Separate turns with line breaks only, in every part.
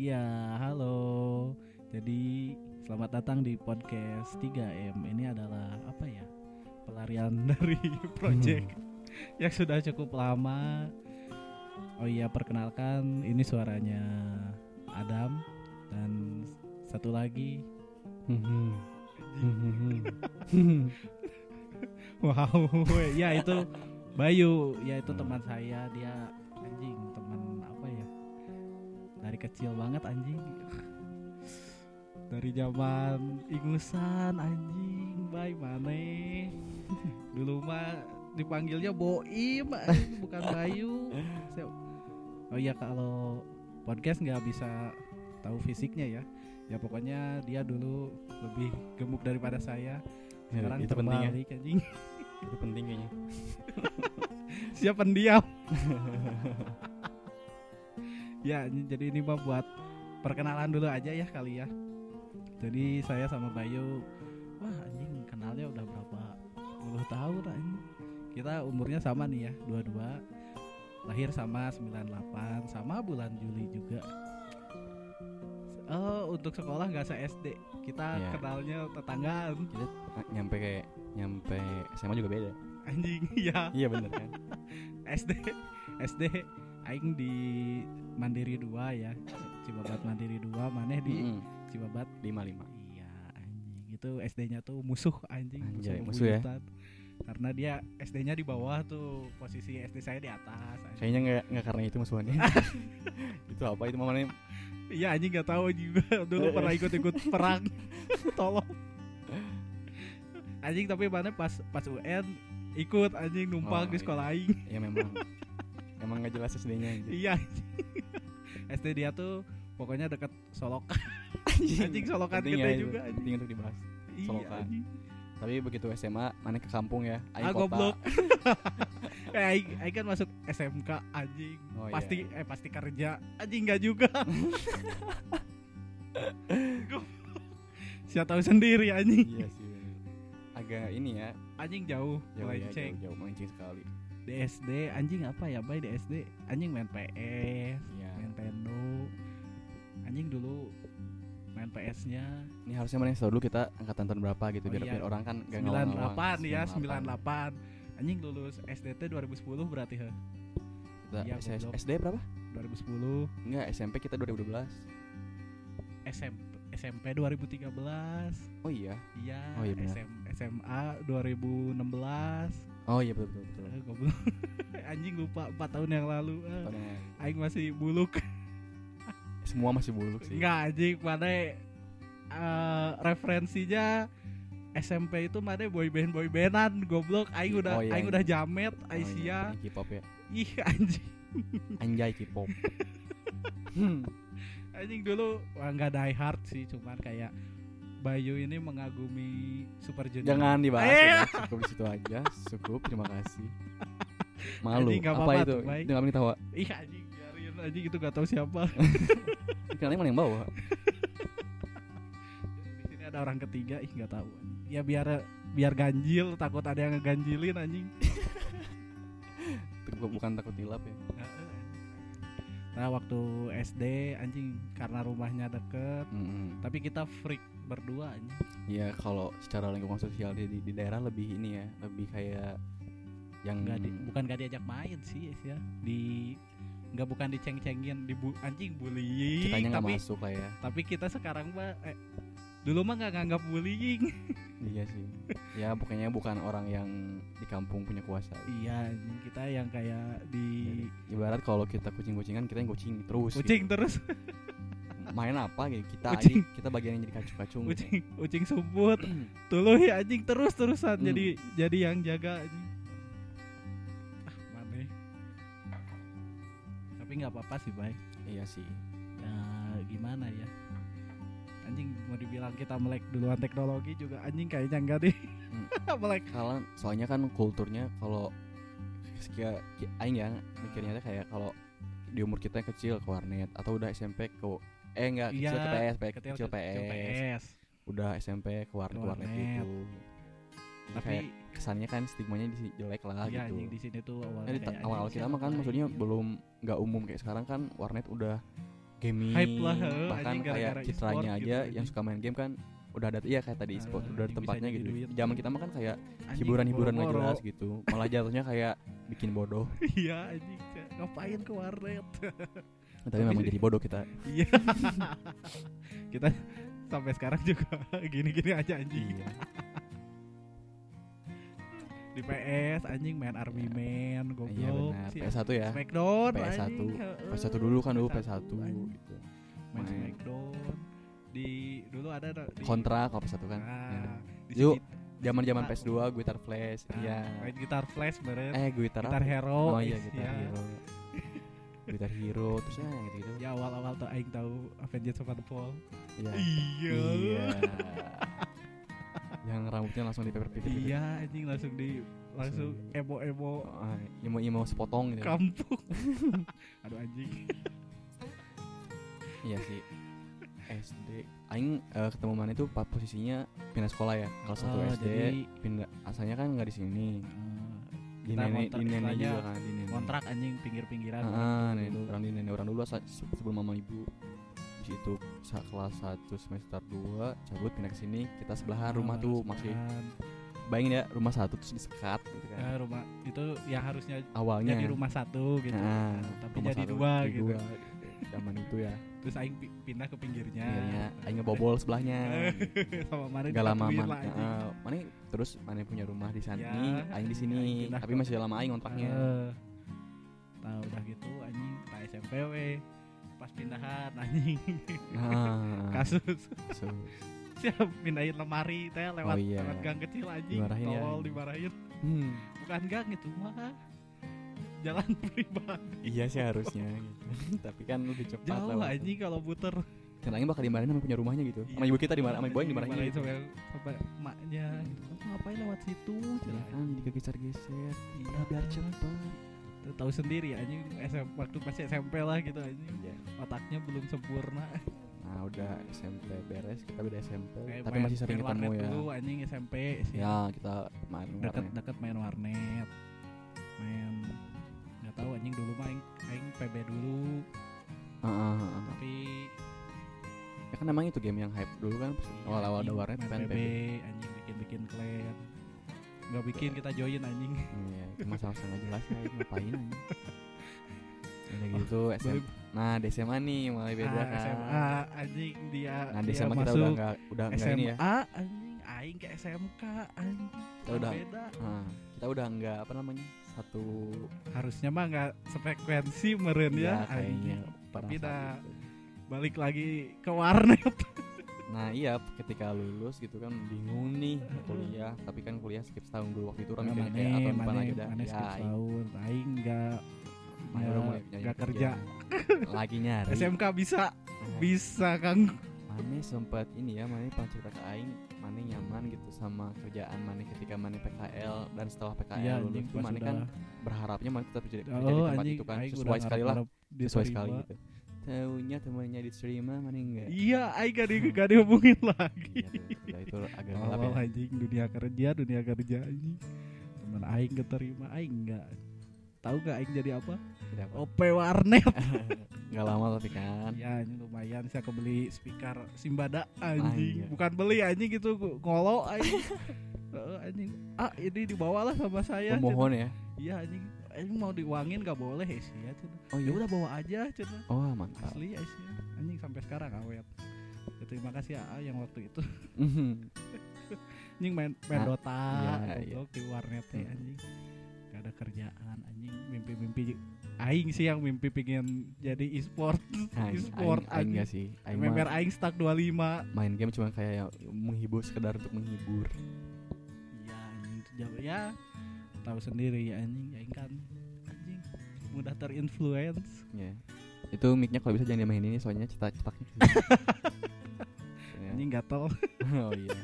Iya, halo. Jadi selamat datang di podcast 3M. Ini adalah apa ya? Pelarian dari project yang sudah cukup lama. Oh iya, perkenalkan ini suaranya Adam dan satu lagi Wow, ya itu Bayu, ya itu teman saya, dia anjing, kecil banget anjing. Dari zaman ingusan anjing, bay mana? Dulu mah dipanggilnya Boim, bukan Bayu. Oh iya kalau podcast nggak bisa tahu fisiknya ya. Ya pokoknya dia dulu lebih gemuk daripada saya. Sekarang
itu penting ya.
terbalik anjing.
Itu penting kayaknya.
Siap pendiam. ya, jadi ini mah buat perkenalan dulu aja ya kali ya. Jadi saya sama Bayu, wah anjing kenalnya udah berapa puluh tahun anjing. Kita umurnya sama nih ya, dua-dua. Lahir sama 98, sama bulan Juli juga. Oh, untuk sekolah nggak se SD. Kita
Iya.
kenalnya tetanggaan.
Kita nyampe kayak nyampe SMA juga beda.
Anjing, ya.
Iya bener kan?
SD SD aing di Mandiri 2 ya. Cibabat Mandiri 2 maneh di
Mm-mm.
Cibabat
lima lima.
Iya anjing. Itu SD-nya tuh musuh anjing,
Anjay, musuh ya?
bebuyutan. Karena dia SD-nya di bawah tuh, posisi SD saya di atas. anjing.
Kayaknya nggak nggak karena itu musuhannya. itu apa itu mamanya?
Iya anjing nggak tahu juga dulu pernah ikut-ikut perang. Tolong. Anjing tapi mana pas pas UN ikut anjing numpang
Oh,
di
iya.
sekolah aing.
Ya memang emang nggak jelas SD-nya gitu.
Iya. SD dia tuh pokoknya deket Solokan. Anjing Solokan gede
ya
juga anjing.
Penting untuk dibahas.
Iya,
Solokan.
anjing.
Tapi begitu SMA, mana ke kampung ya? Aing
Ah
kota.
goblok. eh, aing, aing kan masuk SMK anjing.
Oh, iya.
pasti eh pasti kerja. Anjing enggak juga. Siapa tahu sendiri anjing.
Iya sih. Agak ini ya,
Anjing jauh,
jauh ya,
melenceng.
jauh, jauh melenceng sekali.
Di SD anjing apa ya, Bay? Di SD anjing main PS,
Iya.
Nintendo. Anjing dulu main PS-nya
Ini harusnya mana dulu kita angkatan tahun berapa gitu
Oh
biar,
iya.
biar orang kan gak
98 ya 98 anjing lulus SDT 2010 berarti he
Kita
goblok.
SD berapa?
2010
Enggak, SMP kita 2012.
SMP SMP 2013
Oh iya.
iya
Oh iya, benar.
SM, SMA 2016
Oh iya betul betul betul.
Eh, goblok anjing lupa 4 tahun yang lalu
lalu.
aing masih buluk
Semua masih buluk sih.
enggak anjing mana eh, referensinya SMP itu mana boy band boy bandan goblok aing udah
Oh, iya,
aing
iya.
udah jamet
Oh, iya,
Aisyah
K-pop ya.
ih anjing
Anjay K-pop. Hmm.
Anjing dulu nggak die hard sih, cuman kayak Bayu ini mengagumi Super Junior.
Jangan dibahas ya. Cukup di situ aja. Cukup, terima kasih. Malu.
Nggak
apa
apa-apa
itu? Itu nggak tahu.
Ih anjing, biarin anjing itu gak tahu siapa.
Kenalnya mana yang bawa?
Di sini ada orang ketiga, ih nggak tahu. Ya biar biar ganjil, takut ada yang ngeganjilin anjing.
Itu bukan takut hilap ya.
Nah waktu SD anjing karena rumahnya deket,
Mm-mm.
tapi kita freak berdua anjing.
Ya kalau secara lingkungan sosial di, di, daerah lebih ini ya, lebih kayak yang
Nggak di, bukan gak diajak main sih ya, di nggak bukan diceng-cengin, di bu, anjing bullying,
kitanya nggak
tapi
masuk lah ya.
tapi kita sekarang mah eh, dulu mah nggak nganggap bullying
Iya sih. Ya pokoknya bukan orang yang di kampung punya kuasa.
iya kita yang kayak di
Ibarat kalau kita kucing-kucingan kita yang kucing terus.
kucing terus
gitu. Main apa gitu? Kita aja kita bagian yang jadi kacung-kacung. gitu.
kucing kucing sumput tuluh ya anjing terus terusan
Hmm.
jadi jadi yang jaga anjing ah mana tapi nggak apa-apa sih baik
Iya sih.
ya gimana ya anjing mau dibilang kita melek duluan teknologi juga anjing kayaknya enggak deh
Hmm.
melek
Kalau soalnya kan kulturnya kalau ki- aing ya mikirnya kayak kalau di umur kita yang kecil ke warnet atau udah SMP ke eh enggak kecil ke PS, PS,
kecil,
kecil,
kecil
PS.
PS
udah SMP ke warnet, warnet gitu.
Tapi
kayak kesannya kan stigmanya di sini jelek lah
iya
gitu.
di sini tuh awalnya
Kan
kayak,
awal-awal
anjing,
kita mah kan maksudnya
ini?
belum nggak umum kayak sekarang kan warnet udah gaming
Hype lah, heeh,
bahkan
anjing,
kayak
gara-gara
citranya
e-sport
aja
gitu,
yang suka main game kan udah ada iya kayak tadi
Ah,
e-sport udah ada tempatnya gitu
duit.
zaman kita mah kan kayak hiburan-hiburan nggak jelas gitu malah jatuhnya kayak bikin bodoh
iya anjing ngapain ke warnet
tapi memang jadi bodoh kita.
Iya. Kita sampai sekarang juga gini-gini aja anjing.
Iya.
Di PS anjing main Army Man
iya
goblok
benar.
Si-
PS1 ya.
Smackdown
PS1.
anjing, heeh.
PS1 dulu kan dulu
PS1,
PS1
anjing.
gitu.
main
main.
Smackdown. Di dulu ada da- di
kontra kalau PS1 kan.
Ah, di
Yuk, zaman-zaman
Ah,
PS2 Guitar Flash
ah,
iya.
main gitar flash beren
eh Guitar
gitar
apa?
hero
oh iya Guitar
ya.
Hero Guitar Hero terus ya gitu gitu
ya awal-awal tuh aing tahu Avengers Sevenfold.
Iya.
Iya.
Iya. Yang rambutnya langsung di paper pipit gitu.
iya anjing langsung di langsung emo-emo.
Ah, imo sepotong gitu.
Kampung. Aduh anjing.
Iya sih. SD aing eh, ketemu mana itu pas posisinya pindah sekolah ya? Kalau satu
Oh,
SD
jadi-
pindah asalnya kan nggak di sini. Di
Kita
nenek di nenek juga kan di
kontrak anjing pinggir-pinggiran.
Ah, nenek orang di nenek orang dulu asa- se- sebelum mama ibu. Di situ kelas 1 semester 2 cabut pindah ke sini kita sebelahan rumah
Ah,
tuh masih bayangin ya rumah satu terus disekat gitu kan.
Ya rumah itu yang harusnya
awalnya.
jadi rumah satu gitu.
Nah,
tapi
rumah
jadi
satu,
dua gitu.
dua, zaman itu ya.
Terus aing pi- pindah ke pinggirnya.
Akhirnya aing ngebobol sebelahnya.
Sama
gak lama man,
lah, anjing.
eh, mana terus mana punya rumah di sana
Ya,
aing di sini. Tapi masih lama aing kontraknya.
Eh, nah udah gitu anjing ke SMP we pas pindahan anjing.
Nah
kasus.
So,
siap pindahin lemari teh lewat
Oh, iya.
lewat gang kecil anjing.
Dimarahin ya,
tolol
anjing.
dimarahin.
Hmm,
bukan gang itu mah. Jalan pribadi.
Iya sih harusnya gitu. tapi kan lebih cepat
jauh anjing kalau puter
dan bakal dimarahin sama punya rumahnya gitu. Sama ibu kita dimarahin sama ibu aing dimarahin. gitu.
sampai sampai emaknya. Gitu. Ngapain lewat situ?
Ya
Cenah.
kan jadi geser-geser
Iya,
biar cepet
tahu sendiri anjing. SM, waktu masih SMP lah gitu anjing.
Iya.
otaknya belum sempurna.
Nah udah SMP beres kita beda SMP
Kayak
tapi
main-
masih sering
main
ketemu ya.
dulu anjing SMP sih.
Ya kita main
deket
warnet.
deket main warnet. Main nggak tahu anjing dulu mah aing, aing PB dulu.
Ah, ah, ah, ah.
tapi
ya kan emang itu game yang hype dulu kan
iya,
awal-awal ada warnet
main
kan
PB
PB
anjing bikin bikin clan nggak bikin kita join anjing.
Iya itu masalah nggak jelas ya ngapain aja udah gitu SM nah di SMA nih mulai beda
ah,
kan.
SMA anjing dia
nah di SMA kita
masuk
udah nggak udah
SMA
ini ya.
Anjing aing ke SMK anjing.
Kita udah-
beda.
Nah, kita udah nggak apa namanya satu
harusnya mah nggak sefrekuensi meren ya,
ya kayaknya
anjing. Tapi dah- balik lagi ke warnet
Nah iya ketika lulus gitu kan bingung nih mau kuliah. Tapi kan kuliah skip setahun dulu waktu itu orang mikirnya kayak atau depan lagi dah.
mana
ya
skip
aing-
tahun aing nggak
aing
ya,
udah
kerja.
lagi nyari.
SMK bisa
Nah,
bisa kang.
Mane sempat ini ya Mane pernah cerita ke Aing Mane nyaman gitu sama kerjaan Mane ketika Mane PKL dan setelah PKL
iya
lulus
pas
Mane
udah.
kan berharapnya Mane tetap jadi, kerja di
oh
tempat
anjing
itu kan sesuai
udah
sekali lah sesuai sekali gitu Taunya temannya diterima Mane enggak?
Iya aing gak, di, gak dihubungin lagi.
Iya tuh, udah itu agak gelap
oh
ya?
anjing dunia kerja dunia kerja anjing. Temen aing keterima aing enggak. Tahu gak aing jadi apa?
Tidak apa.
OP warnet.
Nggak lama tapi kan.
Ya anjing lumayan saya kebeli speaker Simbada
Anjing.
bukan beli anjing gitu ngolo anjing. Anjing. Ah ini dibawalah sama saya
Pemohon ya?
Iya anjing anjing mau diuangin gak boleh sih ya cenah.
Oh
ya
iya
udah bawa aja cenah
Oh mantap.
Asli ya sih anjing sampai sekarang awet. Ya, terima kasih ya yang waktu itu. Anjing main main
Nah,
Dota
iya,
goblok di warnet teh,
Hmm.
anjing. Gak ada kerjaan anjing. Mimpi-mimpi aing sih yang mimpi pengen jadi e-sport
Aing,
e-sport
aing, aing nggak sih. Aing
Member aing stuck 25
main game cuma kayak menghibur sekedar untuk menghibur.
Iya anjing itu ya tahu sendiri ya anjing ya kan anjing mudah terinfluence.
Ya itu micnya kalau bisa jangan dimainin ini soalnya cetak cetaknya. Ya.
anjing gatel.
Oh iya.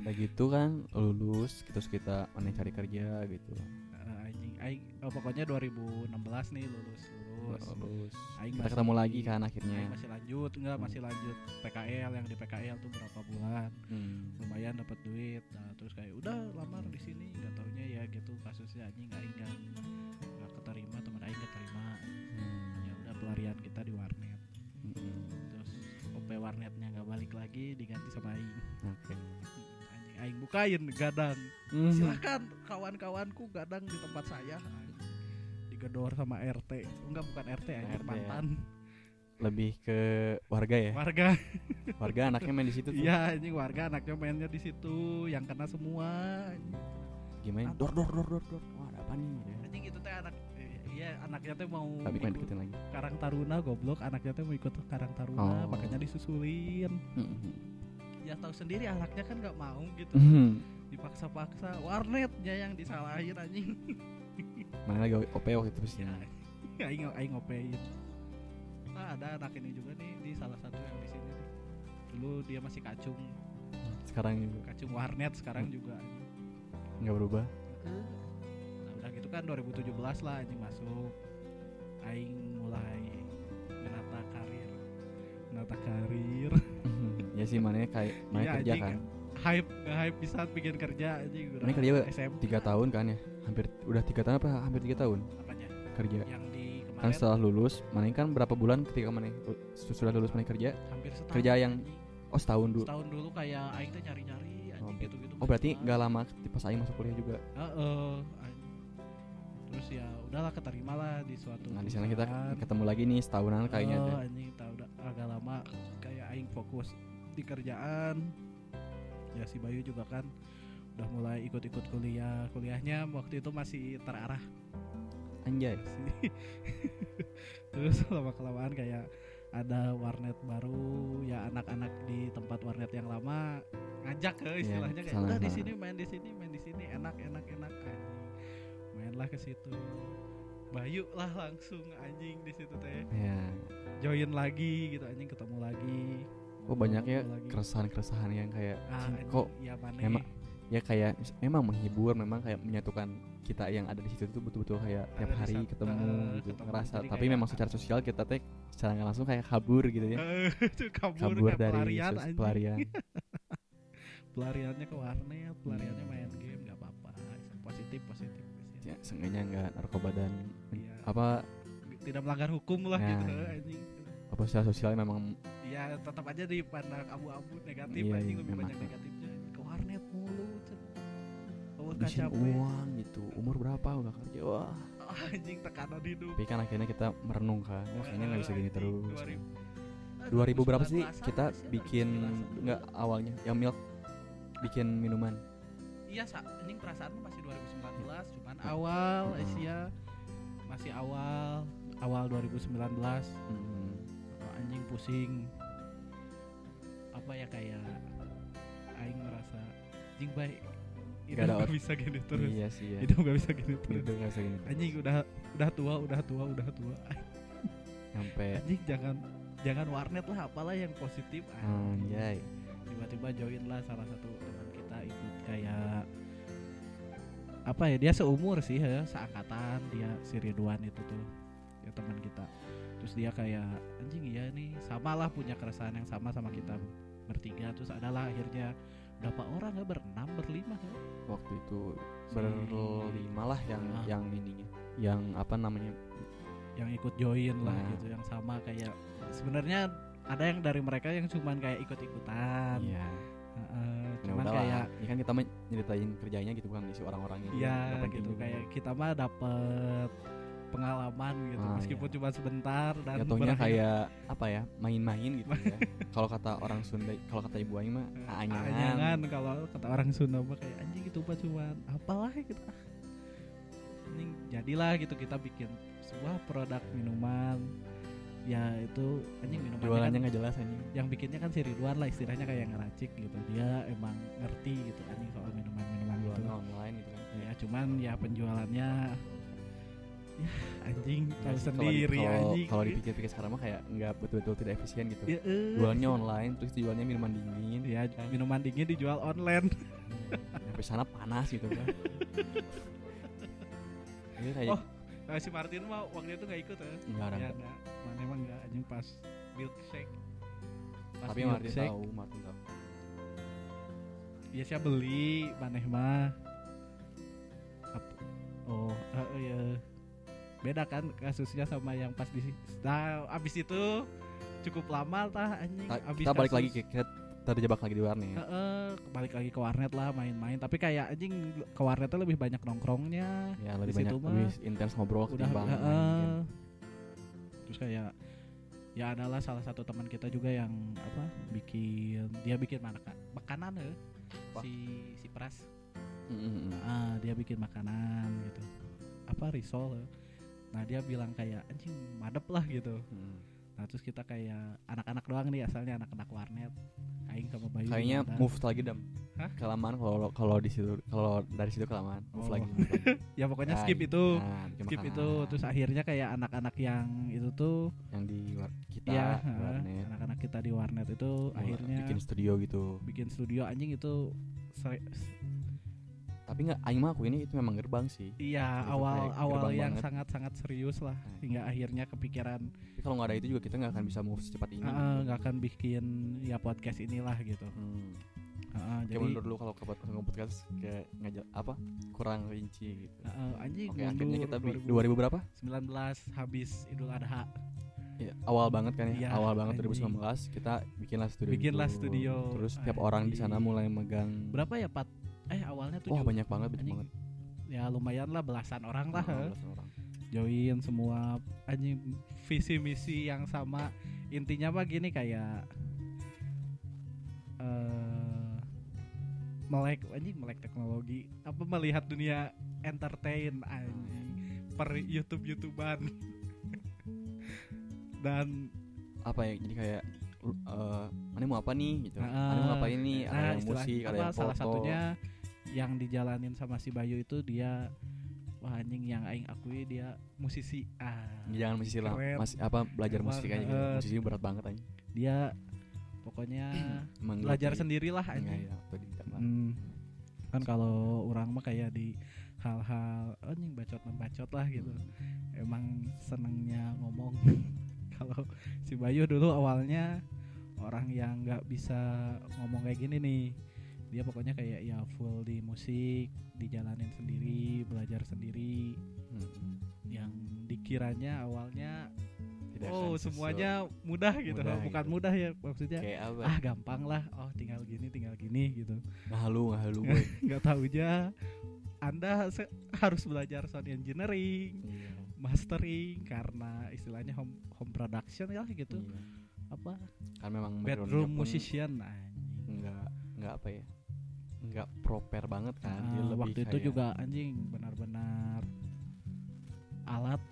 Udah gitu kan lulus terus kita mana cari kerja gitu.
Eh, anjing aing oh, pokoknya 2016 nih lulus lulus aing
kita
masih-
ketemu lagi kan akhirnya.
Aing masih lanjut enggak masih lanjut PKL yang di PKL tuh berapa bulan.
Hmm.
lumayan dapat duit. Nah terus kayak udah lamar di sini. Nggak taunya ya gitu kasusnya anjing aing nggak nggak keterima teman aing keterima.
Hmm.
ya udah pelarian kita di warnet.
Mm-mm.
terus OP warnetnya nggak balik lagi diganti sama Aing.
Oke.
anjing Aing bukain gadang.
Mhm.
silakan kawan-kawanku gadang di tempat saya digedor sama RT enggak bukan RT anjing
RT ya.
mantan
Lebih ke warga ya.
warga
Warga anaknya main di situ tuh.
iya anjing warga anaknya mainnya di situ yang kena semua.
Gimana? Dor dor dor dor dor. Wah, ada apa nih? gitu ya.
anjing itu teh anak iya anaknya teh mau
Tapi main deketin lagi.
Karang Taruna goblok anaknya teh mau ikut Karang Taruna
Oh.
makanya disusulin
Mhm.
ya tahu sendiri anaknya kan nggak mau gitu
Mhm.
dipaksa-paksa warnetnya yang disalahin anjing
Mana lagi OP waktu itu sih.
ya aing aing ngopein nah ada anak ini juga nih di salah satu yang di sini nih. Dulu dia masih kacung.
Sekarang juga
kacung warnet sekarang juga.
Nggak berubah.
nah udah gitu kan 2017 lah anjing masuk. Aing mulai menata karir. Menata karir.
Ya sih mana kayak mana
Iya,
kerja
anjing.
kan.
hype nggak hype bisa bikin kerja udah
Mana kerja tiga tahun kan ya. Hampir udah tiga tahun apa? Hampir tiga tahun
apanya
kerja.
yang di
Kan
kemarin
setelah lulus, mana kan berapa bulan ketika mana sudah lulus mana kerja?
hampir setahun
kerja yang-
anjing.
Oh setahun dulu.
setahun dulu kayak aing teh nyari-nyari anjing
Oh,
gitu-gitu
Oh berarti nggak lama pas Aing masuk kuliah juga.
Heeh, anjing. terus ya udahlah keterima lah di suatu
Nah di sana kita ketemu lagi nih setahunan kayaknya
oh,
deh.
anjing tahu udah agak lama kayak aing fokus di kerjaan ya si Bayu juga kan udah mulai ikut-ikut kuliah. Kuliahnya waktu itu masih terarah.
Anjay.
terus lama kelamaan kayak ada warnet baru ya anak-anak di tempat warnet yang lama ngajak ke istilahnya kayak
sana,
udah di
sana."
sini main di sini main di sini enak enak enak mainlah ke situ. Bayu lah langsung anjing di situ teh.
Ya.
join lagi gitu anjing ketemu lagi.
Oh banyak ya keresahan-keresahan yang kayak
ah,
"Cing,
anjing,
kok
ya mana
memang ya kayak memang menghibur memang kayak menyatukan kita yang ada di situ tuh betul-betul kayak tiap
Ada di
hari
satu-
ketemu
eh,
gitu
ketemu.
ngerasa. Tapi memang secara sosial kita teh secara nggak langsung kayak kabur gitu ya.
Itu kabur,
kabur dari
pelarian
sos- pelarian.
Pelariannya ke warnet pelariannya main game nggak apa-apa. Positif positif. Positif.
ya seenggaknya nggak narkoba dan
Iya.
apa
tidak melanggar hukum lah
Nah,
gitu
iya.
anjing.
Apa secara sosial memang
ya tetap aja dipandang abu-abu negatif
Iya,
anjing.
Iya,
lebih banyak negatifnya bawa
ngabisin uang gitu. Umur berapa udah kerja? Wah.
Anjing tekanan hidup.
Tapi kan akhirnya kita merenung kan. Wah kayaknya nggak bisa gini terus.
2000.
2000 berapa sih?
2019-an
kita bikin
2019-an.
nggak awalnya? Yang milk bikin minuman.
Iya sa anjing perasaan mah masih 2019 cuman awal
Hmm.
Asia. Masih awal awal 2019
Hmm.
Oh, anjing pusing. Apa ya kayak aing merasa anjing baik
Gak ada
gak
out-
bisa gini terus.
Iya sih ya
hidup gak bisa gini terus.
Hidup nggak bisa gini
anjing udah udah tua udah tua udah tua.
Sampai
anjing jangan jangan warnet lah apalah yang positif.
Anjay.
Tiba-tiba join lah salah satu teman kita ikut kayak apa ya dia seumur sih ya seangkatan dia si Ridwan itu tuh ya teman kita. Terus dia kayak anjing iya nih sama lah punya keresahan yang sama sama kita bertiga. Terus adalah akhirnya berapa orang ya? Berenam berlima ya
waktu itu berlima lah yang
Ah.
yang ininya. Yang apa namanya?
Yang ikut join lah
Nah.
gitu yang sama kayak sebenarnya ada yang dari mereka yang cuman kayak ikut-ikutan.
Iya.
Heeh,
ya
cuman
udah
kayak
lah ini kan kita nyeritain kerjanya gitu bukan isi orang-orangnya
Iya gitu.
juga.
kayak kita mah dapet pengalaman gitu
Ah,
meskipun
iya.
cuma sebentar dan
jatuhnya kayak apa ya main-main gitu ya. Kalau kata orang Sunda kalau kata ibu Aing mah
Eh,
aanyangan
kalau kata orang Sunda mah kayak anjing itu mah cuman apalah gitu. Ah. anjing jadilah gitu kita bikin sebuah produk minuman. Ya itu anjing minumannya
jualannya
kan,
nggak jelas anjing.
yang bikinnya kan si Ridwan lah istilahnya kayak ngeracik gitu. Dia emang ngerti gitu anjing soal minuman-minuman gitu.
online gitu kan.
Ya cuman ya penjualannya ya anjing
Ya sih, kalau di-
sendiri
kalau-
anjing.
kalau dipikir-pikir sekarang mah kayak nggak betul-betul tidak efisien gitu.
Ya, eh.
jualnya online terus jualnya minuman dingin.
Ya
kan.
minuman dingin dijual online.
Sampai sana panas gitu kan. Ini kayak
Oh, Nah, si Martin mah waktu itu nggak ikut ya
nggak ada.
Ya enggak mana emang nggak anjing pas milkshake. Pas
tapi Martin
milkshake,
tahu Martin tahu.
Ya saya beli maneh mah. Oh eh, ya beda kan kasusnya sama yang pas di nah abis itu cukup lama tah anjing
Ta-
abis
kita balik
kasus-
lagi ke kita terjebak lagi di warnet
Heeh, balik lagi ke warnet lah main-main tapi kayak anjing ke warnetnya lebih banyak nongkrongnya
ya lebih banyak
mah
lebih intens ngobrol
udah
ketimbang main
heeh.
game.
terus kayak ya adalah salah satu teman kita juga yang apa bikin dia bikin mana makanan.
Apa?
si si Pras
Mm, mm, mm.
ah dia bikin makanan gitu apa risol eh. Nah dia bilang kayak anjing madep lah gitu
Mm.
nah terus kita kayak anak-anak doang nih asalnya anak-anak warnet Aing sama Bayu
kayaknya
ada.
move lagi dam
Hah?
kelamaan kalau kalau di situ kalau dari situ kelamaan move
Oh.
lagi move lagi.
ya pokoknya
Nah,
skip itu
nah,
skip
makanan.
itu terus akhirnya kayak anak-anak yang itu tuh
yang di war- kita
ya
warnet
anak-anak kita di warnet itu akhirnya
bikin studio gitu
bikin studio anjing itu seri-
tapi nggak aing mah aku ini itu memang gerbang sih
iya
Gitu,
awal awal yang
banget.
sangat-sangat serius lah
Nah.
hingga akhirnya kepikiran
tapi kalau nggak ada itu juga kita nggak akan bisa move secepat ini
"Ah, ah, nggak akan bikin ya podcast inilah gitu
Hmm. Kayak
jadi
mundur dulu kalau ke pod- ke podcast kayak ngajak apa kurang rinci gitu.
ah, anjing
Oke akhirnya kita bi-
2000
2000 berapa?
19 habis Idul Adha
Ya, awal banget kan ya,
Iya,
awal banget
anjing.
2019 kita bikinlah studio.
Bikinlah
gitu.
studio,
Terus tiap orang di sana mulai megang.
berapa ya Pat eh awalnya tuh
Wah banyak banget, banyak banget.
ya lumayan lah belasan orang lah
Nah,
eh.
belasan orang.
join semua anjing visi misi yang sama intinya mah gini kayak eh melek anjing melek teknologi apa melihat dunia entertain anjing per YouTube YouTubean dan
Apa ya? Jadi kayak eh mana mau apa nih gitu.
Nah,
mana mau apa ini? Ada
nah,
yang musik, ada
apa,
yang
salah
foto.
satunya yang dijalanin sama si Bayu itu dia wah anjing yang aing akui dia musisi ah
Jangan musisi lah, masih apa belajar musik aja gitu. Musisi berat banget aja.
dia pokoknya belajar sendirilah anjing
ya.
Hmm. kan kalau orang mah kayak di hal-hal anjing bacot membacot lah gitu emang senengnya ngomong kalau si Bayu dulu awalnya orang yang nggak bisa ngomong kayak gini nih dia pokoknya kayak ya full di musik dijalanin sendiri belajar sendiri
Hmm.
yang dikiranya awalnya
Tidak
oh semuanya mudah gitu
Mudah
bukan
gitu.
mudah ya maksudnya
kayak apa?
ah gampang lah oh tinggal gini tinggal gini gitu
ngahalu boy.
nggak tahu aja anda harus belajar sound engineering
Iya.
mastering karena istilahnya home home production ya gitu
Iya.
apa
Kan memang
bedroom musician anjing
nggak nggak apa ya nggak proper banget kan. Dia
Ah,
lebih
waktu itu juga anjing benar-benar alat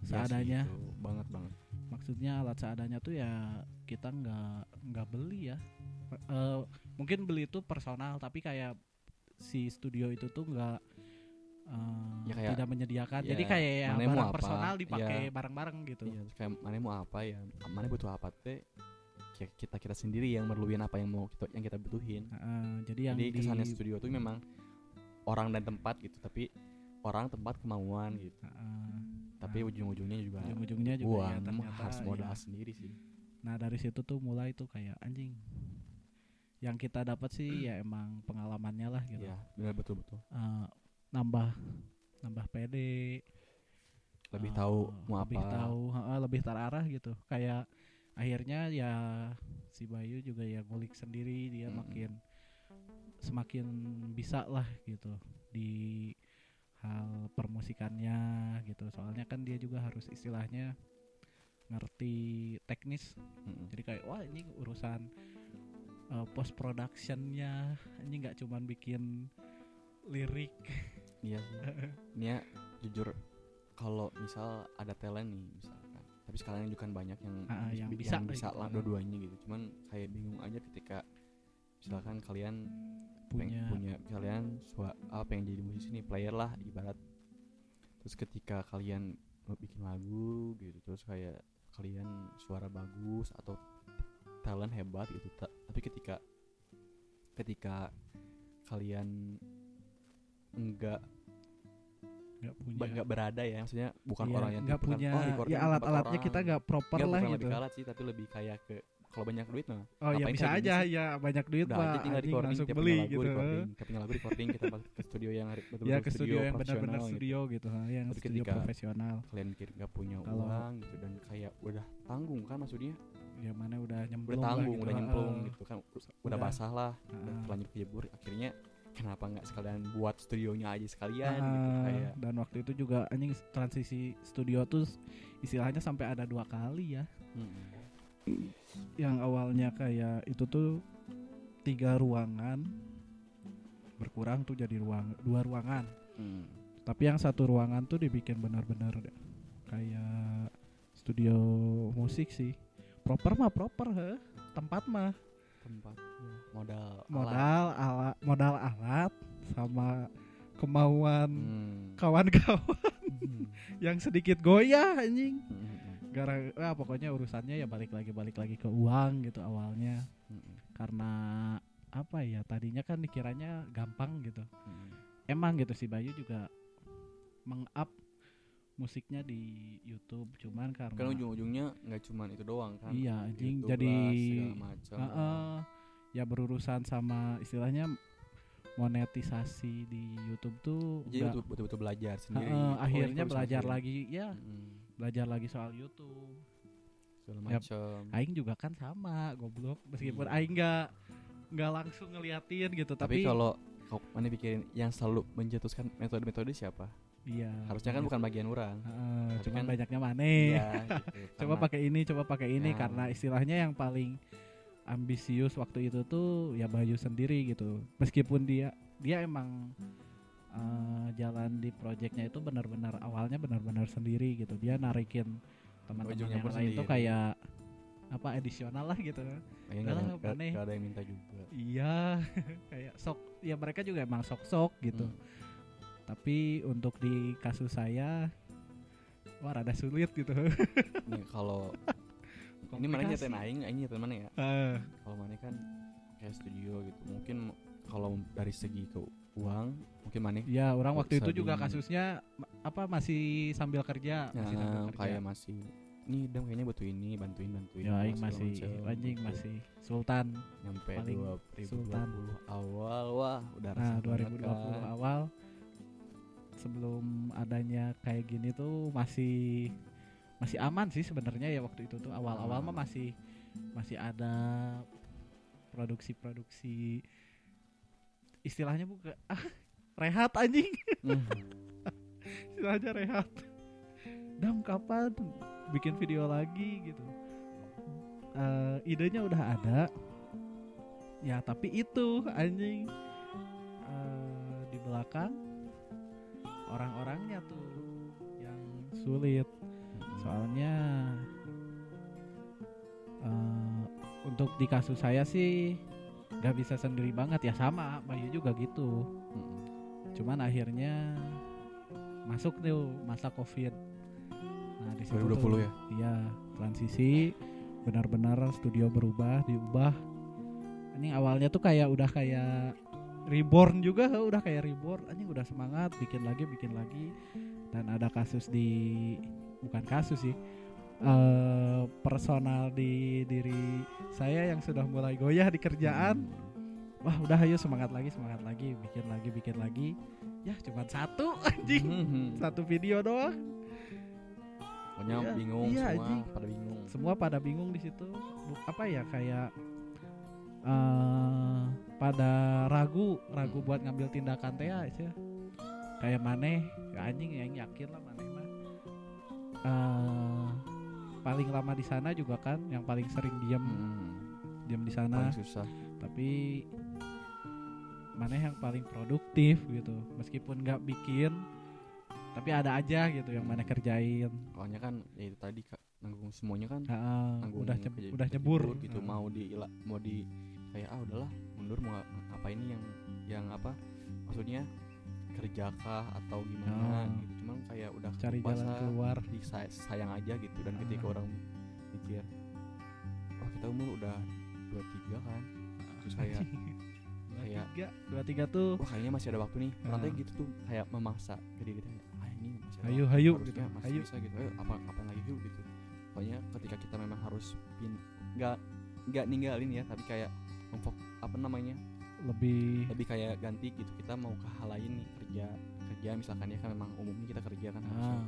sih,
seadanya.
itu banget banget.
Maksudnya alat seadanya tuh ya kita nggak nggak beli ya. Eh, mungkin beli itu personal tapi kayak si studio itu tuh nggak eh,
Ya kayak-
tidak menyediakan.
ya,
jadi kayak ya
mana mau
barang
apa,
personal dipakai
ya.
bareng-bareng gitu.
Iya terus kayak mana mau apa ya mana butuh apa teh kita kita sendiri yang merluin apa yang mau kita yang kita butuhin.
Heeh, jadi yang
jadi
di
kesannya studio tuh memang orang dan tempat gitu tapi orang tempat kemauan gitu.
Heeh,
tapi
Nah.
ujung-ujungnya juga
ujung-ujungnya juga ya
uang
ternyata
harus modal
ya.
sendiri sih.
Nah dari situ tuh mulai tuh kayak anjing yang kita dapat sih ya emang pengalamannya lah gitu.
Ya benar betul betul.
Eh, nambah nambah pede.
Lebih tahu mau
lebih
apa.
tahu heeh, lebih terarah gitu. Kayak akhirnya ya si Bayu juga ya ngulik sendiri dia
Mm-mm.
makin semakin bisa lah gitu di hal permusikannya gitu soalnya kan dia juga harus istilahnya ngerti teknis
Mm-mm.
jadi kayak wah ini urusan uh, post productionnya ini nggak cuman bikin lirik
Iya sih. Ini ya jujur kalau misal ada talent nih misalkan. Tapi sekarang juga kan banyak yang bis-
yang
bi-
bisa
bisa
gitu.
lah dua-duanya gitu. Cuman kayak bingung aja ketika misalkan kalian
punya
punya kalian sua, apa yang jadi musisi nih player lah ibarat. Terus ketika kalian mau bikin lagu gitu terus kayak kalian suara bagus atau talent hebat gitu ta- tapi ketika ketika kalian enggak
nggak punya
nggak berada ya maksudnya bukan
Iya,
orang yang
nggak punya
oh,
ya alat-alatnya kita nggak proper
Nggak,
lah
bukan
gitu
lebih alat sih tapi lebih kayak ke kalau banyak duit mah
Oh ya bisa aja
sih?
ya banyak duit
udah aja tinggal recording
langsung
tiap
beli
lagu
gitu.
recording tiap punya lagu recording kita ke studio yang hari betul-betul
Ya ke studio yang benar-benar
gitu.
studio gitu, ha, yang
Tapi
studio profesional.
kalian mikir nggak punya
Kalau-
uang gitu dan kayak udah tanggung kan maksudnya
Ya mana udah
udah
nyemplung lah
tanggung
gitu,
udah nyemplung gitu kan udah
Udah.
basah lah udah terlanjur kejebur akhirnya kenapa nggak sekalian buat studionya aja sekalian gitu
Ah,
kayak
dan waktu itu juga anjing transisi studio tuh istilahnya sampai ada dua kali ya.
Mm,
yang awalnya kayak itu tuh tiga ruangan berkurang tuh jadi ruang dua ruangan.
Mm,
tapi yang satu ruangan tuh dibikin benar-benar kayak studio musik sih. Proper mah proper heh tempat mah
tempat ya, modal alat.
modal alat modal alat sama kemauan
Hmm.
kawan-kawan
Hmm.
yang sedikit goyah anjing
Hmm, hmm, hmm.
gara ah, pokoknya urusannya ya balik lagi balik lagi ke uang gitu awalnya
Hmm,
karena apa ya tadinya kan dikiranya gampang gitu
hmm.
emang gitu si Bayu juga meng-up musiknya di YouTube cuman karena
kan ujung-ujungnya nggak cuman itu doang kan?
Iya, anjing, jadi-
lah, macam
Heeh, ya berurusan sama istilahnya monetisasi di YouTube tuh
jadi betul-betul belajar sendiri.
Heeh,
Oh, ini
akhirnya belajar lagi ya
Mm-mm.
belajar lagi soal YouTube.
Segala
Ya,
macam
Aing juga kan sama goblok meskipun
Iya.
Aing nggak nggak langsung ngeliatin gitu
tapi,
tapi,
kalau kau mana pikirin yang selalu mencetuskan metode-metode siapa
iya
harusnya kan bukan bagian orang Tapi
cuman
kan-
banyaknya mana
Iya, gitu.
coba pakai ini coba pakai ini
Ya.
karena istilahnya yang paling ambisius waktu itu tuh ya Bayu sendiri gitu meskipun dia dia emang eh, jalan di proyeknya itu benar-benar awalnya benar-benar sendiri gitu dia narikin teman-teman yang lain
sendiri.
kayak apa edisional lah gitu aneh.
nggak ada yang minta juga
iya kayak sok ya mereka juga emang sok-sok gitu
Hmm.
Tapi untuk di kasus saya wah rada sulit gitu
Nih kalau ini mana nyetain aing, aing nyetain mana ya?
Eh,
Kalau mana kan kayak studio gitu. Mungkin kalau dari segi ke uang, mungkin mana
Ya orang waktu itu juga kasusnya apa masih sambil kerja, masih sambil kerja.
kayak masih nih dam kayaknya butuh ini bantuin bantuin
ya aing masih
macem,
anjing
gitu.
masih sultan.
nyampe 2020
sultan.
awal wah udah
Nah,
resah banget
2020
kan.
awal sebelum adanya kayak gini tuh masih masih aman sih sebenarnya ya waktu itu tuh. Awal-awal
Ah.
mah masih masih ada produksi-produksi istilahnya bukan ah rehat anjing.
Hmm.
istilahnya rehat. Dam kapan? Bikin video lagi gitu. Eh, idenya udah ada. Ya tapi itu anjing. Eh, di belakang orang-orangnya tuh yang sulit. Soalnya eh, untuk di kasus saya sih nggak bisa sendiri banget. Ya sama Bayu juga gitu. Cuman akhirnya masuk tuh masa covid. Nah di situ
2020
tuh,
ya?
iya transisi benar-benar studio berubah diubah. Ini awalnya tuh kayak udah kayak reborn juga udah kayak reborn. Anjing udah semangat bikin lagi bikin lagi. Dan ada kasus di bukan kasus sih eh personal di diri saya yang sudah mulai goyah di kerjaan.
Hmm.
wah udah ayo semangat lagi semangat lagi bikin lagi bikin lagi. Ya cuma satu anjing.
Hmm.
satu video doang.
Pokoknya
Iya,
bingung
iya,
semua
anjing.
pada bingung.
Semua pada bingung di situ. Apa ya kayak eh pada ragu ragu buat ngambil tindakan teh ya sih. kayak maneh ya anjing yang yakin lah maneh mah. Eh paling lama di sana juga kan yang paling sering diam
Hmm.
diam di sana.
Paling susah.
Tapi mana yang paling produktif gitu. Meskipun nggak bikin tapi ada aja gitu yang mana kerjain.
Soalnya kan ya itu tadi Kak, nanggung semuanya kan.
Heeh,
nanggung
udah nyeb-
keje-
udah nyebur.
gitu
Heeh.
mau di mau di kayak ah udahlah mundur mau apa ini yang yang apa maksudnya kerja kah atau gimana?
Oh.
gitu. Cuman kayak udah
cari jalan keluar.
di say- sayang aja gitu. Dan ketika
Ah.
orang mikir oh kita umur udah 23 kan? Terus kayak
dua
kayak-
tiga dua tiga tuh
wah kayaknya masih ada waktu nih.
Ah.
gitu tuh kayak memaksa diri kita ah ini masih ada
Hayu,
waktu,
hayu, gitu.
masih
Hayu.
bisa gitu. Eh apa apa lagi yuk gitu. Pokoknya ketika kita memang harus pin nggak nggak ninggalin ya tapi kayak memfok apa namanya
lebih
lebih kayak ganti gitu kita mau ke hal lain nih kerja kerja misalkan ya kan memang umumnya kita kerja kan
ah,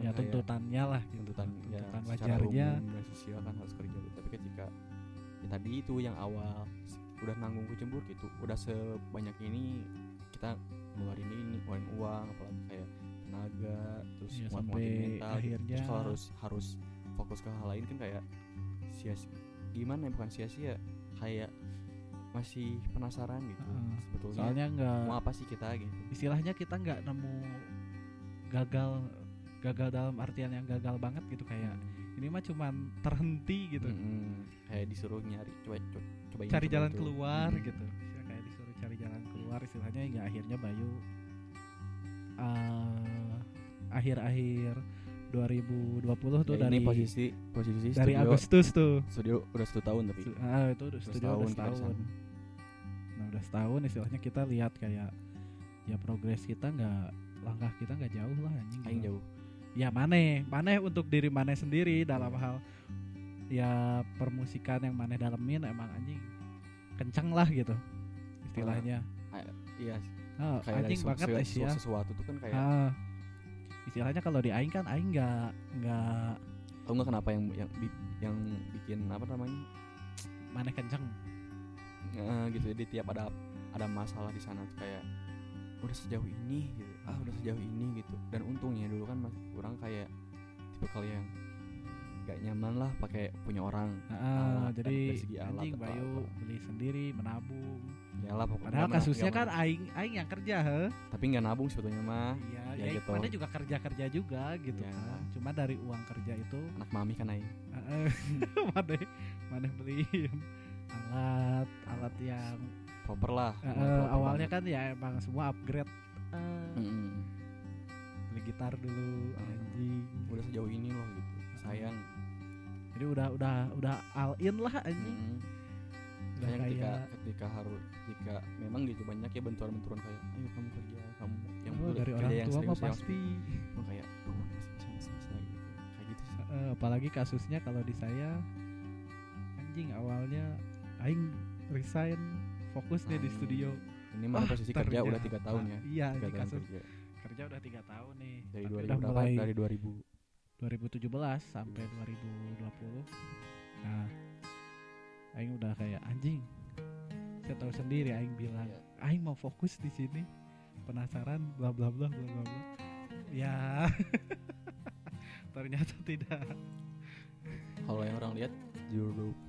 ya tuntutannya lah gitu
tuntutan ya
tuntutan
secara
wajarnya
umum sosial kan harus kerja gitu. tapi ketika ya tadi itu yang awal udah nanggung kecembur gitu udah sebanyak ini kita ngeluarin ini ngeluarin uang apalagi kayak tenaga terus muat
sampai
mental gitu.
akhirnya-
terus kalau harus harus fokus ke hal lain kan kayak sia gimana ya bukan sia-sia kayak masih penasaran gitu
Heeh.
sebetulnya
soalnya nggak
mau apa sih kita gitu
istilahnya kita nggak nemu gagal gagal dalam artian yang gagal banget gitu kayak ini mah cuman terhenti gitu
Mm-mm. kayak disuruh nyari coba coba
cari jalan
itu.
keluar
Mm.
gitu Istilah kayak disuruh cari jalan keluar istilahnya ya akhirnya Bayu eh, akhir-akhir 2020 tuh
Ya,
dari
ini posisi posisi
dari
studio,
Agustus tuh.
Studio udah satu tahun tapi.
Ah, itu udah studio udah
setahun sana.
nah udah setahun istilahnya kita lihat kayak ya progres kita nggak langkah kita nggak jauh lah anjing.
Aing jauh.
Ya maneh. Maneh untuk diri maneh sendiri dalam hal ya permusikan yang maneh dalemin emang anjing kenceng lah gitu istilahnya.
Iya.
Ah,
kayak
anjing banget es ya
sesuatu tuh kan kayak
Ah. Istilahnya kalau di aing kan aing nggak nggak
tau nggak kenapa yang yang yang bikin apa namanya?
Maneh kenceng.
Gitu. Jadi tiap ada ada masalah di sana kayak udah sejauh ini gitu. Ah udah sejauh ini gitu. Dan untungnya dulu kan masih kurang kayak tipe kali yang gak nyaman lah pakai punya orang.
Ah,
Alat,
jadi
dari segi alat
anjing Bayu
apa.
beli sendiri menabung
Yalah pokoknya
padahal kasusnya kan aing aing yang kerja heh
tapi nggak nabung sebetulnya mah
iya
Ya
ya,
gitu.
mana juga kerja kerja juga gitu
Ya.
kan cuma dari uang kerja itu
anak mami kan aing.
Mana mana beli alat alat yang
proper lah
eh,
proper
awalnya
banget.
kan ya emang semua upgrade. Eh,
Mm-mm.
beli gitar dulu anjing.
Udah sejauh ini loh gitu. Sayang.
Jadi udah udah udah all in lah anjing.
Mm-mm.
udah
Makanya ketika
kayak
ketika harus ketika memang gitu banyak ya benturan-benturan kayak ayo kamu kerja kamu yang
oh, dari orang
yang
tua mah
yang
pasti.
kayak duh masih bisa masih bisa gitu. Kayak gitu sih.
Eh, apalagi kasusnya kalau di saya anjing awalnya aing resign fokus nih di studio.
Ini mana
Wah,
posisi kerja udah tiga tahun ya?
Iya
tiga
di
tahun
kasus
kerja.
kerja udah tiga tahun nih.
Dari
Tapi
2000
udah
berapa?
mulai
dari 2000
2017 sampai 2020 nah aing udah kayak anjing saya tahu sendiri aing bilang.
Iya.
aing mau fokus di sini penasaran bla bla bla bla bla bla. Ya. Ternyata tidak.
Kalau yang orang lihat di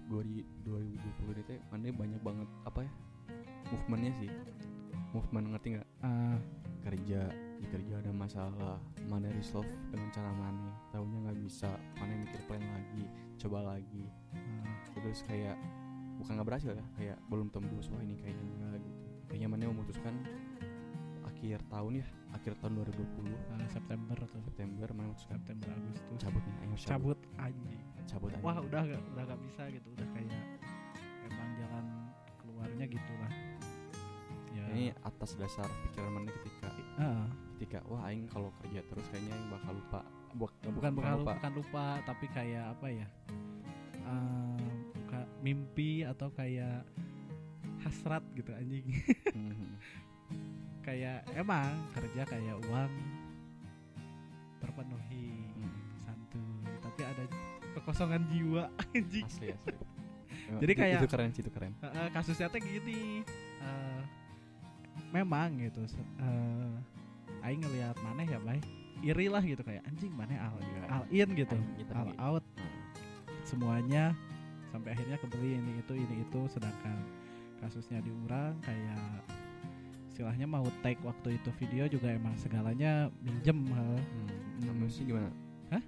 2020 2020 itu mana banyak banget apa ya movementnya sih. Movement ngerti nggak?
Ah.
Kerja di kerja ada masalah mana resolve dengan cara mana tahunya nggak bisa mana mikir plan lagi coba lagi terus kayak bukan nggak berhasil ya kayak belum tembus wah ini kayaknya enggak gitu. Kayaknya mana memutuskan akhir tahun ya akhir tahun 2020
ah, September tuh.
September mana memutuskan
September Agustus.
Cabut nih ayo cabut.
Cabut anjing.
Cabut aja
wah udah gak, udah gak bisa gitu udah kayak emang jalan keluarnya gitu lah ya.
Ini atas dasar pikiran mana ketika
ah,
ketika wah aing kalau kerja terus kayaknya aing bakal lupa Buk-
bukan bukan lupa. bukan lupa tapi kayak apa ya eh, buka- mimpi atau kayak hasrat gitu anjing. Kayak emang kerja kayak uang terpenuhi
Mhm.
santuy tapi ada kekosongan jiwa anjing.
Asli asli.
Jadi kayak-
itu keren itu keren.
Kasusnya teh gini eh, memang gitu eh, aing ngelihat maneh ya bay. Iri lah gitu kayak anjing maneh all,
Iya.
all in gitu.
Gitu gitu.
out. Semuanya sampai akhirnya kebeli ini itu ini itu sedangkan kasusnya diurang kayak istilahnya mau take waktu itu video juga emang segalanya minjem.
Hmm. Kamu sih gimana
Hah?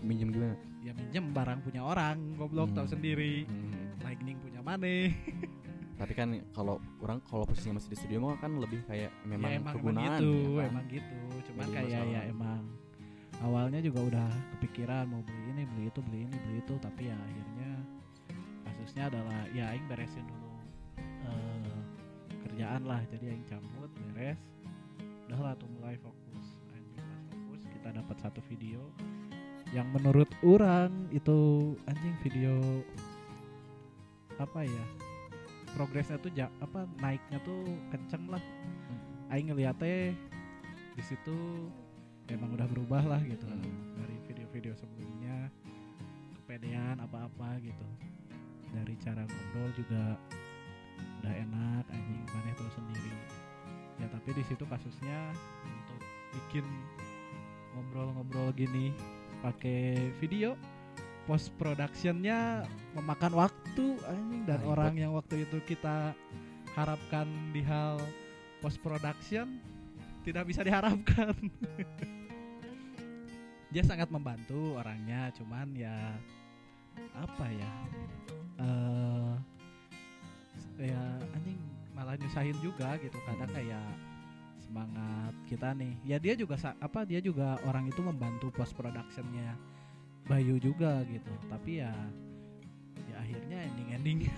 minjem gimana
ya minjem barang punya orang goblok tahu
Hmm.
sendiri
Hmm.
lightning punya maneh
tapi kan kalau orang kalau posisinya masih di studio mah kan lebih kayak memang
ya emang, emang
kegunaan
gitu
ya kan?
emang gitu cuman
Jadi
kayak ya
masalah.
emang awalnya juga udah kepikiran mau beli ini beli itu beli ini beli itu tapi ya akhirnya adalah ya aing beresin dulu eh, kerjaan lah. Jadi aing cabut beres. Udah lah tuh mulai fokus. Anjing pas fokus kita dapat satu video. Yang menurut orang itu anjing video apa ya progresnya tuh ja, apa naiknya tuh kenceng lah. Aing ngeliatnya di situ emang udah berubah lah gitu.
Hmm.
dari video-video sebelumnya kepedean apa-apa gitu dari cara ngobrol juga udah enak anjing maneh tahu sendiri ya tapi di situ kasusnya untuk bikin ngobrol-ngobrol gini pakai video post productionnya memakan waktu anjing dan
Ah, ribet.
orang yang waktu itu kita harapkan di hal post production tidak bisa diharapkan dia sangat membantu orangnya cuman ya apa ya eh ya anjing malah nyusahin juga gitu. Kadang kayak semangat kita nih. Ya dia juga apa dia juga orang itu membantu post productionnya Bayu juga gitu. Tapi ya ya akhirnya ending endingnya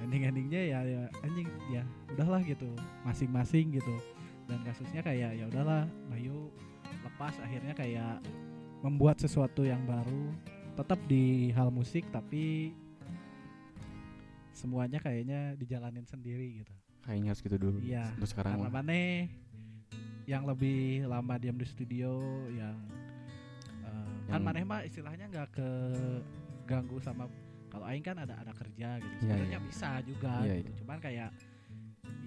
ending endingnya ya, ya anjing ya udahlah gitu. Masing-masing gitu. Dan kasusnya kayak ya udahlah Bayu lepas. Akhirnya kayak membuat sesuatu yang baru tetap di hal musik tapi semuanya kayaknya dijalanin sendiri gitu.
Kayaknya harus gitu dulu.
Iya,
untuk sekarang
karena. Mane yang lebih lama diam di studio yang eh, kan Maneh mah istilahnya nggak ke ganggu sama kalau Aing kan ada ada kerja gitu.
Iya,
sebenarnya
iya.
bisa juga
Iya,
gitu cuman kayak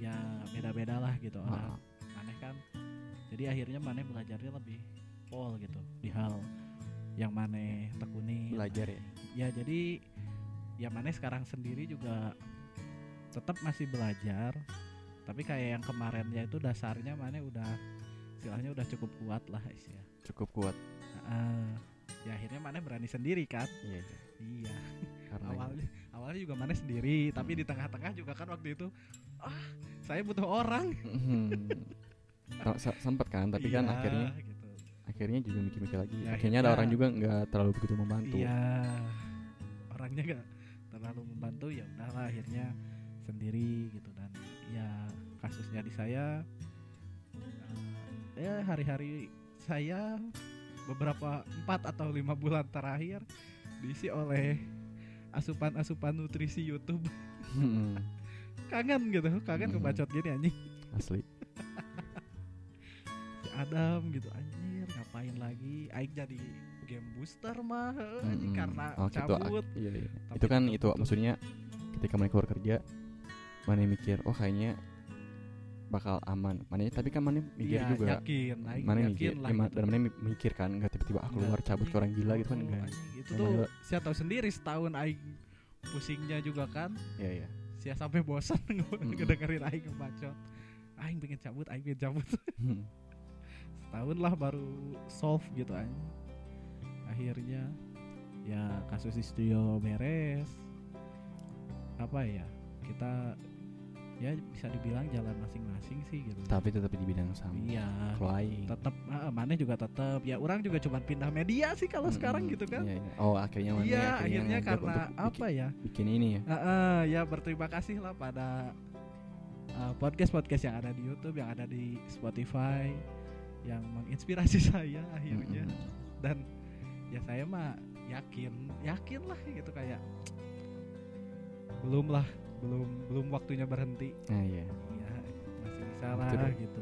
ya beda-beda lah gitu. Orang
Ah,
Maneh kan. Jadi akhirnya Maneh belajarnya lebih pol gitu di hal yang Maneh tekuni
belajar ya?
Ya jadi ya Maneh sekarang sendiri juga tetap masih belajar. Tapi kayak yang kemarinnya itu dasarnya Maneh udah istilahnya udah cukup kuat lah ya.
Cukup kuat.
Ya akhirnya Maneh berani sendiri kan?
Iya iya.
Iya.
Karena
awalnya awalnya juga Maneh sendiri tapi di tengah-tengah juga kan waktu itu ah saya butuh orang.
Hmm. Sempet kan tapi kan
Iya,
akhirnya
gitu.
Akhirnya juga mikir-mikir lagi.
Ya,
akhirnya ada orang juga nggak terlalu begitu membantu.
Iya, orangnya gak terlalu membantu ya udahlah akhirnya sendiri gitu. Dan ya kasusnya di saya eh, ya hari-hari saya beberapa empat atau lima bulan terakhir diisi oleh asupan-asupan nutrisi YouTube.
Hmm,
kangen gitu kangen
Hmm.
kebacot gini anjing.
Asli.
Si Adam gitu anjir ngapain lagi Aing jadi game booster mah
Mm-mm.
karena
Oh, gitu,
cabut
iya, iya.
Tapi
itu kan itu
butuh.
maksudnya ketika mereka keluar kerja mana mikir oh kayaknya bakal aman mana tapi kan mana mikir
Iya,
juga
yakin
mana
yakin
mikir
lah
ya,
gitu.
dan mana mi- mikir kan nggak tiba-tiba ah keluar cabut ke orang gila gitu kan
Oh,
enggak
anjing. Itu tuh saya tahu sendiri setahun aing pusingnya juga kan.
ya ya
Saya sampai bosan
Mm-mm.
ngedengerin aing ngebacot. Aing pengen cabut, aing pengen cabut.
Hmm.
Setahun lah baru solve gitu aing. Akhirnya ya kasus di studio beres. Apa ya? Kita ya bisa dibilang jalan masing-masing sih gitu.
tapi tetap di bidang sama
iya. Tetap ah, mana juga tetap ya orang juga cuma pindah media sih kalau sekarang
Mm-mm.
gitu kan.
Iya, iya. oh akhirnya mana
Iya, akhirnya
nganggap
karena apa ya?
bikin, ini ya
Heeh, ya berterima kasih lah pada podcast podcast yang ada di YouTube, yang ada di Spotify, yang menginspirasi saya akhirnya.
Mm-mm.
Dan ya saya mah yakin, yakin lah gitu kayak belum lah, belum belum waktunya berhenti.
nah iya
Ya masih bisa
Betul
lah
dong.
gitu.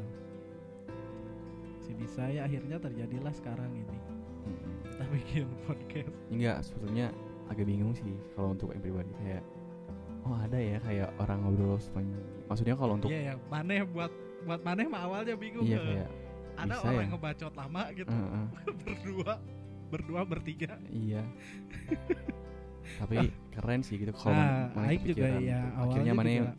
Masih bisa ya akhirnya terjadilah sekarang ini.
Mm-mm.
Kita bikin podcast.
enggak sebetulnya agak bingung sih kalau untuk yang pribadi kayak oh ada ya kayak orang ngobrol semuanya maksudnya kalau untuk
Iya ya, maneh buat buat maneh mah awalnya bingung.
iya kayak
ada
bisa
orang
ya.
yang ngebacot lama gitu.
Eh, eh,
berdua berdua bertiga.
Iya. Tapi keren sih gitu kalau
nah
mana
Aing juga ya
gitu. akhirnya mana
juga.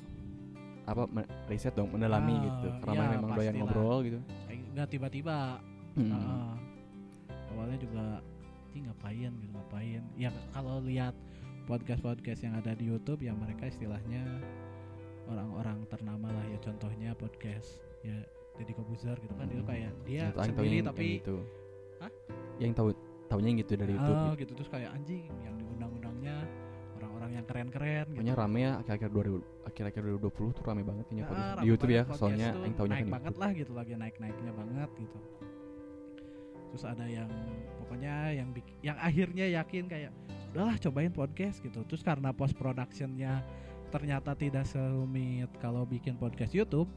apa riset dong mendalami
Ah,
gitu. Karena
ya,
memang doyan ngobrol gitu.
Aing nggak tiba-tiba.
Hmm.
Heeh. awalnya juga sih ngapain gitu ngapain? Ya kalau lihat podcast podcast yang ada di YouTube ya mereka istilahnya orang-orang ternama lah ya. Contohnya podcast ya Deddy Kobuzer gitu kan itu
Hmm.
kayak dia
taunya
sendiri
yang-
tapi
yang gitu.
Hah?
yang tahu taunya yang gitu dari YouTube
ah,
gitu.
gitu terus kayak anjing yang diundang-undangnya orang-orang yang keren-keren gitu.
Pokoknya rame ya akhir-akhir 2000 akhir-akhir 2020 tuh rame banget kayaknya
Ah, rame
di YouTube ya soalnya yang taunya
naik
kan
banget
YouTube.
lah gitu lagi naik naiknya banget gitu terus ada yang pokoknya yang yang akhirnya yakin kayak udahlah cobain podcast gitu terus karena post productionnya ternyata tidak serumit kalau bikin podcast YouTube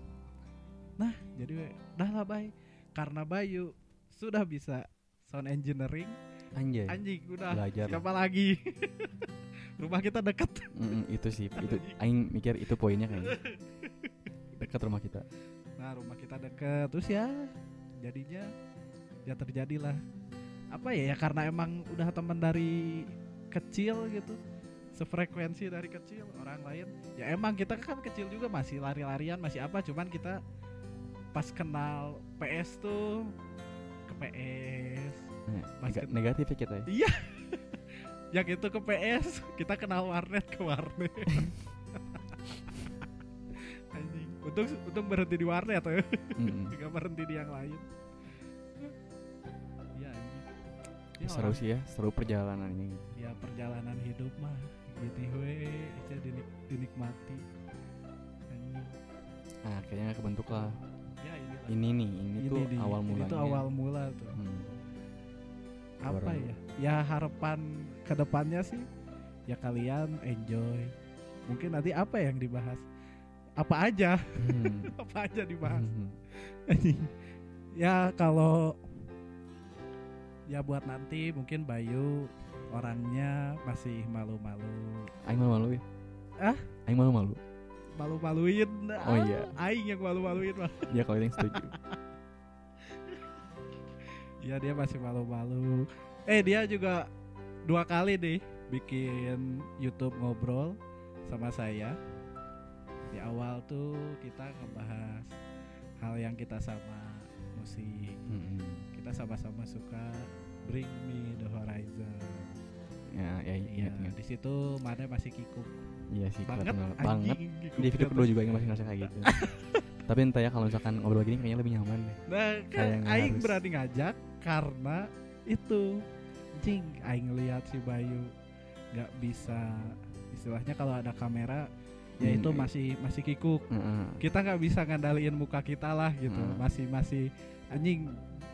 nah jadi udah lah bay. Karena Bayu sudah bisa sound engineering.
Anjay.
Anjing udah.
Belajar.
Siapa lagi? Rumah kita deket.
Mm-mm, itu sih itu aing mikir itu poinnya kayaknya. Dekat rumah kita.
Nah rumah kita deket. Terus ya jadinya ya terjadilah. Apa ya ya karena emang udah teman dari kecil gitu. Sefrekuensi dari kecil orang lain. Ya emang kita kan kecil juga masih lari-larian masih apa. Cuman kita pas kenal PS tuh ke PS
Nah,
Basket.
nega- negatif ya kita ya?
Yang itu ke PS kita kenal warnet ke warnet. Anjing. Untung untung berhenti di warnet ya.
Mm-mm.
Gak berhenti di yang lain. Iya anjing. Ya,
seru
orang-
sih ya seru perjalanannya gitu
Ya perjalanan hidup mah. Gitu we aja dinik, dinikmati. Anjing.
Nah kayaknya kebentuk lah
Ya ini lah.
Ini nih ini, tuh
nih,
awal
Ini
mulanya.
tuh awal mula tuh.
Hmm.
Apa
Orang-
ya? Ya harapan ke depannya sih Ya kalian enjoy. Mungkin nanti apa yang dibahas? Apa aja?
Hmm.
Apa aja dibahas?
Hmm.
Ya kalau ya buat nanti mungkin Bayu orangnya masih malu-malu.
Aing malu-malu ya?
Ah?
Aing malu-malu
malu-maluin.
Oh iya.
aing yang malu-maluin mah
Ya kalau yang setuju.
Ya dia masih malu-malu. Eh dia juga dua kali deh bikin YouTube ngobrol sama saya. Di awal tuh kita ngebahas hal yang kita sama musik.
Mm-mm.
kita sama-sama suka Bring Me The Horizon.
Ya ya
Iya,
ingat. ingat
di situ mana masih kikuk
Iya sih
banget,
kelihatan
anjing,
banget Di video kedua juga yang masih ngerasa kayak gitu Tapi entah ya kalau misalkan ngobrol gini kayaknya lebih nyaman deh
Nah, kan aing
harus.
berani ngajak karena itu jing aing lihat si Bayu nggak bisa istilahnya kalau ada kamera ya
Hmm.
itu masih masih kikuk.
Heeh.
Kita nggak bisa ngandaliin muka kita lah gitu.
Hmm.
Masih masih anjing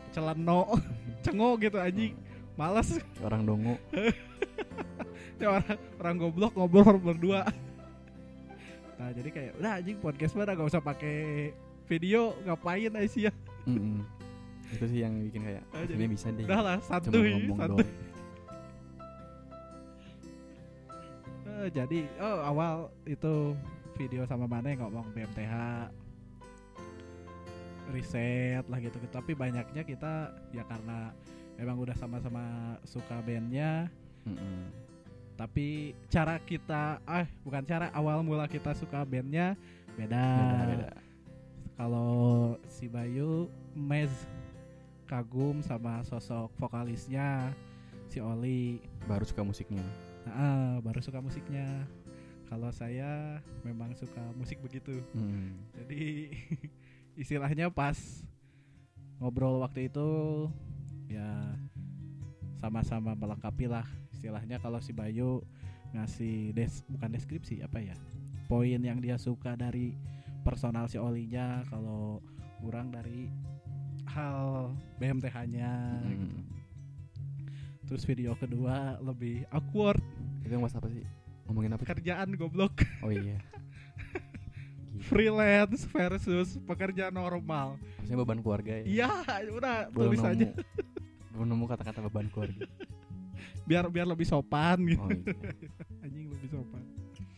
celeno cengo gitu anjing. Males
Orang dongo
orang orang goblok ngobrol berdua. Nah, jadi kayak udah anjing podcast mah gak usah pakai video ngapain Aisyah.
Mm-mm. Itu sih yang bikin kayak
Ah,
Sebenernya bisa deh
Udah lah, santuy,
ngomong
santuy.
doang
Eh, jadi oh awal itu video sama mana yang ngomong BMTH riset lah gitu tapi banyaknya kita ya karena emang udah sama-sama suka bandnya
Mm-mm.
Tapi cara kita ah bukan cara awal mula kita suka bandnya beda,
Beda beda
kalau si Bayu Mez kagum sama sosok vokalisnya si Oli
Baru suka musiknya
Nah, baru suka musiknya. Kalau saya memang suka musik begitu.
Mm.
Jadi istilahnya pas ngobrol waktu itu ya sama-sama melengkapi lah istilahnya kalau si Bayu ngasih des bukan deskripsi apa ya poin yang dia suka dari personal si Olinya kalau kurang dari hal BMTH-nya gitu.
Mm.
terus video kedua lebih awkward
Itu yang apa sih? Ngomongin apa?
kerjaan goblok
Oh iya
freelance versus pekerja normal.
Maksudnya beban keluarga ya
Iya, udah
Belum
tulis
nemu
aja
Belum nemu kata-kata beban keluarga
biar biar lebih sopan gitu.
Oh iya
Anjing lebih sopan.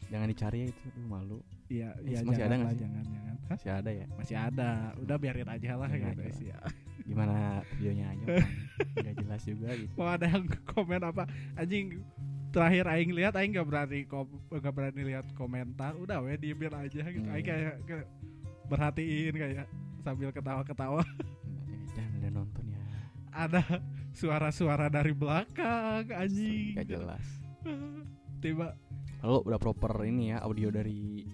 Jangan dicari ya itu Aduh, malu
Iya,
Masih-
iya
masih ada
jangan lah,
sih?
jangan jangan. Hah?
Masih ada ya
Masih ada. Udah biarin aja lah
Biarin
gitu
aja
sih ya.
Gimana videonya aja Bang. Nggak jelas juga gitu
Mau ada yang komen apa? Anjing terakhir aing lihat aing gak berani kom gak berani lihat komentar. Udah we diemin aja gitu. Aing kayak, kayak berhatiin kayak sambil ketawa-ketawa.
Jangan udah nonton ya
Ada suara-suara dari belakang anjing.
Gak jelas.
Tiba.
Lalu udah proper ini ya audio dari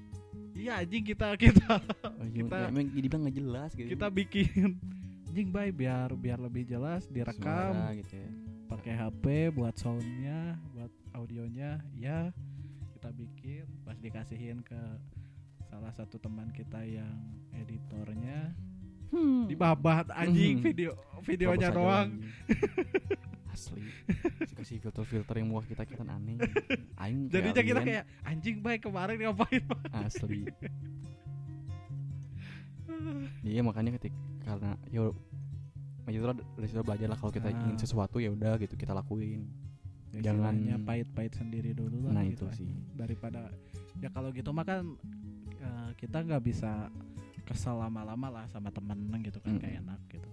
Iya anjing kita kita
oh, iya,
Kita-
ya, emang jadi bilang nggak jelas gitu.
kita bikin anjing baik biar biar lebih jelas direkam.
Suara gitu ya.
Pakai HP buat soundnya buat audionya ya. Kita bikin pas dikasihin ke salah satu teman kita yang editornya dibabat anjing
Hmm.
video videonya doang.
asli. Dikasih filter-filter yang muka kita kita aneh aing
jadinya kita kayak anjing baik kemarin ngapain Pak?"
asli. Iya makanya ketika karena ya ya itu dari situ belajar lah kalau kita
Ah.
ingin sesuatu ya udah gitu kita lakuin.
Ya,
Jangan-
pahit-pahit sendiri dulu lah
nah
gitu
itu sih.
Daripada ya kalau gitu mah kan eh, kita nggak bisa kesel lama-lama lah sama temen gitu kan
Mm.
kayak enak gitu.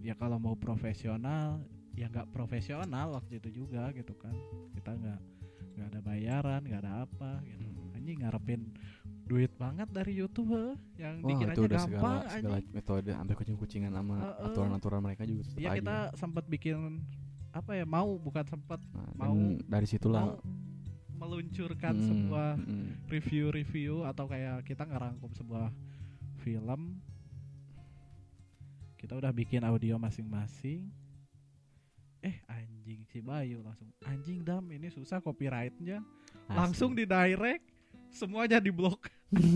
Ya kalau mau profesional ya nggak profesional waktu itu juga gitu kan. Kita nggak nggak ada bayaran nggak ada apa gitu. Anjing ngarepin duit banget dari YouTube yang
Wah
dikiranya
itu udah segala
gampang
segala
anjing.
metode ambil kucing-kucingan sama aturan-aturan mereka juga tetap
ya
aja.
kita sempat bikin apa ya mau bukan sempat
Nah,
mau-
dari situlah
mau meluncurkan
mm,
sebuah review-review atau kayak kita ngerangkum sebuah film. Kita udah bikin audio masing-masing. Eh anjing si Bayu langsung anjing dam ini susah copyrightnya. Langsung di direct semuanya di blok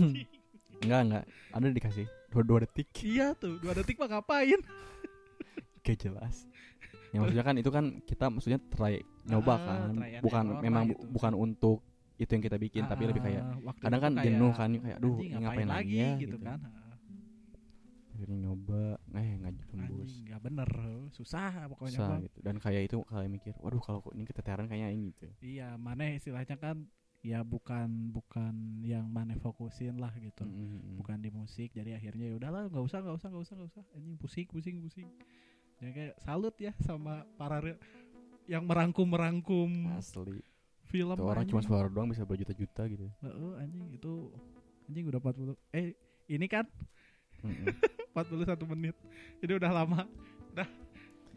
enggak enggak. Ada dikasih dua dua detik.
Iya tuh dua detik mah ngapain?
Gak jelas. Ya maksudnya kan itu kan kita maksudnya try nyoba
Ah,
kan,
try
bukan memang
gitu.
bukan untuk itu yang kita bikin, tapi lebih kayak
Ah, waktu
kadang kan
kayak,
jenuh kan, kayak aduh ini ngapain lagi ya?
gitu,
gitu.
kan. Ah,
Akhirnya nyoba, eh nggak tembus.
nggak bener susah pokoknya
Susah
Bang.
gitu. Dan kayak itu kayak mikir, waduh kalau ini keteteran kayaknya ini gitu.
Iya, mana istilahnya kan ya bukan bukan yang mana fokusin lah gitu.
Mm, mm, mm.
Bukan di musik, jadi akhirnya ya udahlah nggak usah nggak usah nggak usah nggak usah. Anjing pusing pusing pusing. Jadi kayak salut ya sama para yang merangkum merangkum
Asli.
film.
Itu orang cuma suara doang bisa berjuta-juta gitu.
Heeh, anjing itu anjing udah 40 eh ini kan. 41 menit. Jadi udah lama. Dah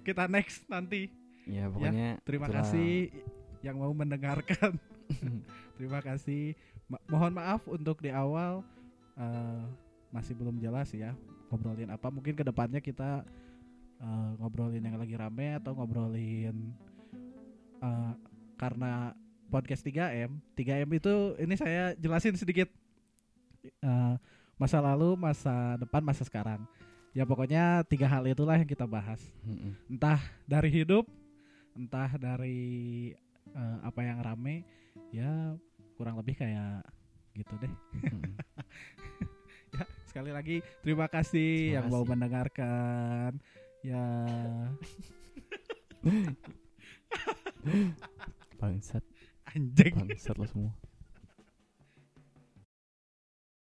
kita next nanti.
Ya pokoknya
Terima
itulah.
kasih yang mau mendengarkan. Terima kasih. Ma- mohon maaf untuk di awal eh, masih belum jelas ya ngobrolin apa. Mungkin ke depannya kita eh, ngobrolin yang lagi rame atau ngobrolin eh, karena podcast 3M. 3M itu ini saya jelasin sedikit masa lalu, masa depan, masa sekarang. Ya pokoknya tiga hal itulah yang kita bahas entah dari hidup, entah dari eh, apa yang rame, ya kurang lebih kayak gitu deh. Ya sekali lagi terima kasih
Terima
yang mau mendengarkan. Ya
Bangsat,
anjing.
bangsat lo semua.